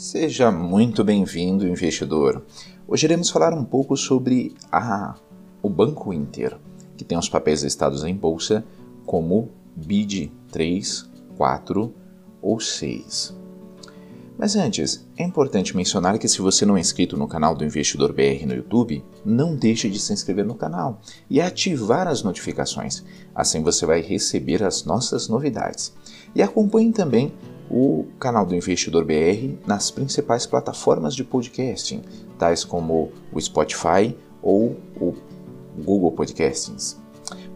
Seja muito bem-vindo, investidor. Hoje iremos falar um pouco sobre a, o Banco Inter, que tem os papéis listados em bolsa como BID 3, 4 ou 6. Mas antes, é importante mencionar que se você não é inscrito no canal do Investidor BR no YouTube, não deixe de se inscrever no canal e ativar as notificações. Assim você vai receber as nossas novidades. E acompanhe também o canal do Investidor BR nas principais plataformas de podcasting, tais como o Spotify ou o Google Podcastings.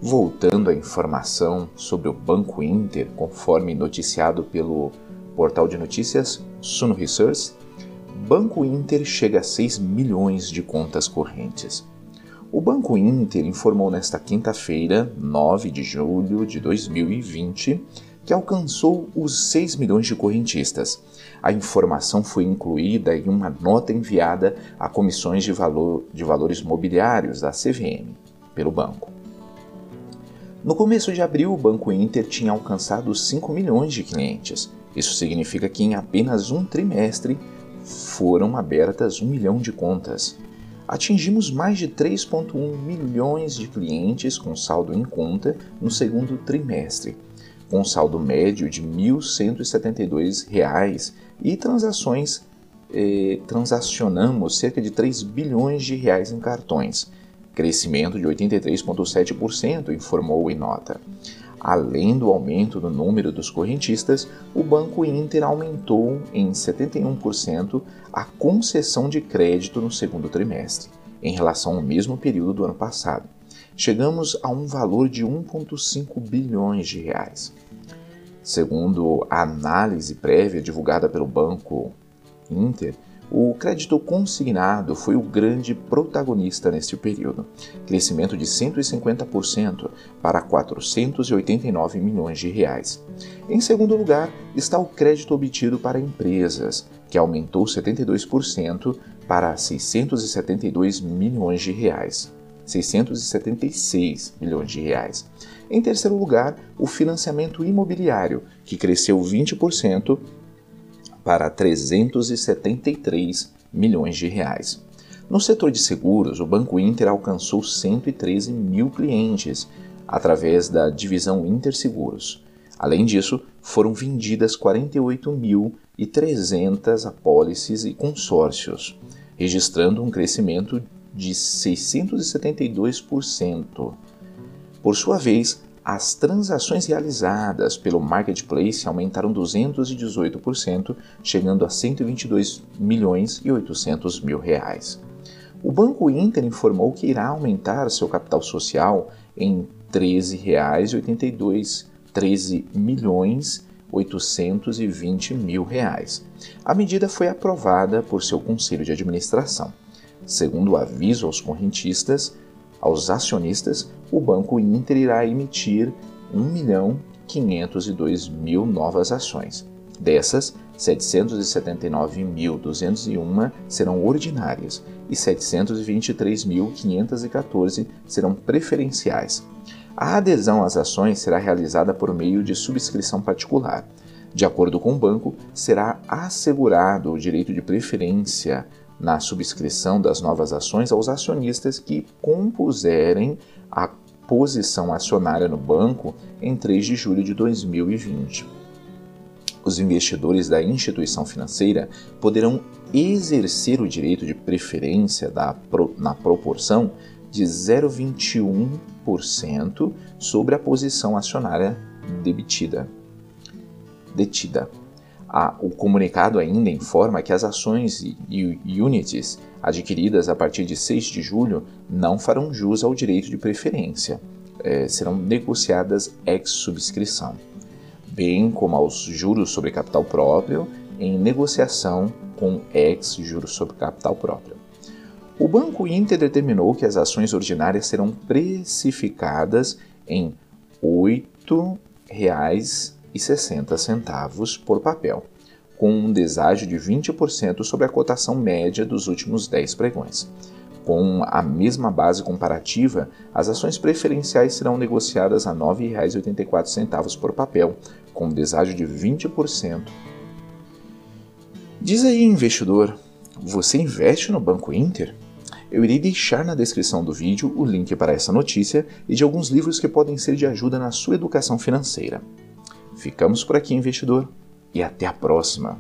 Voltando à informação sobre o Banco Inter, conforme noticiado pelo portal de notícias Suno Research, Banco Inter chega a 6 milhões de contas correntes. O Banco Inter informou nesta quinta-feira, 9 de julho de 2020, que alcançou os 6 milhões de correntistas. A informação foi incluída em uma nota enviada a comissões de, valor, de valores mobiliários da CVM pelo banco. No começo de abril, o Banco Inter tinha alcançado 5 milhões de clientes. Isso significa que em apenas um trimestre foram abertas 1 milhão de contas. Atingimos mais de 3,1 milhões de clientes com saldo em conta no segundo trimestre com saldo médio de R$ 1.172 e transações eh, transacionamos cerca de 3 bilhões de reais em cartões, crescimento de 83,7%, informou em nota. Além do aumento do número dos correntistas, o Banco Inter aumentou em 71% a concessão de crédito no segundo trimestre, em relação ao mesmo período do ano passado chegamos a um valor de 1,5 bilhões de reais. Segundo a análise prévia divulgada pelo Banco Inter, o crédito consignado foi o grande protagonista neste período, crescimento de 150% para 489 milhões de reais. Em segundo lugar está o crédito obtido para empresas, que aumentou 72% para 672 milhões de reais. 676 milhões de reais. Em terceiro lugar, o financiamento imobiliário, que cresceu 20% para 373 milhões de reais. No setor de seguros, o Banco Inter alcançou 113 mil clientes através da divisão Interseguros. Além disso, foram vendidas 48.300 apólices e consórcios, registrando um crescimento de 672%. Por sua vez, as transações realizadas pelo marketplace aumentaram 218%, chegando a 122 milhões e 800 mil reais. O Banco Inter informou que irá aumentar seu capital social em R$ 13,82 13 milhões 820 mil reais. A medida foi aprovada por seu conselho de administração. Segundo o aviso aos correntistas, aos acionistas, o Banco Inter irá emitir 1 milhão 502 mil novas ações. Dessas, 779.201 serão ordinárias e 723.514 serão preferenciais. A adesão às ações será realizada por meio de subscrição particular. De acordo com o banco, será assegurado o direito de preferência na subscrição das novas ações aos acionistas que compuserem a posição acionária no banco em 3 de julho de 2020. Os investidores da instituição financeira poderão exercer o direito de preferência da, na proporção de 0,21% sobre a posição acionária debitida, detida. Ah, o comunicado ainda informa que as ações e units adquiridas a partir de 6 de julho não farão jus ao direito de preferência, eh, serão negociadas ex subscrição, bem como aos juros sobre capital próprio em negociação com ex juros sobre capital próprio. O Banco Inter determinou que as ações ordinárias serão precificadas em R$ 8,00 centavos por papel, com um deságio de 20% sobre a cotação média dos últimos 10 pregões. Com a mesma base comparativa, as ações preferenciais serão negociadas a R$ 9,84 por papel, com um deságio de 20%. Diz aí, investidor, você investe no Banco Inter? Eu irei deixar na descrição do vídeo o link para essa notícia e de alguns livros que podem ser de ajuda na sua educação financeira. Ficamos por aqui, investidor, e até a próxima!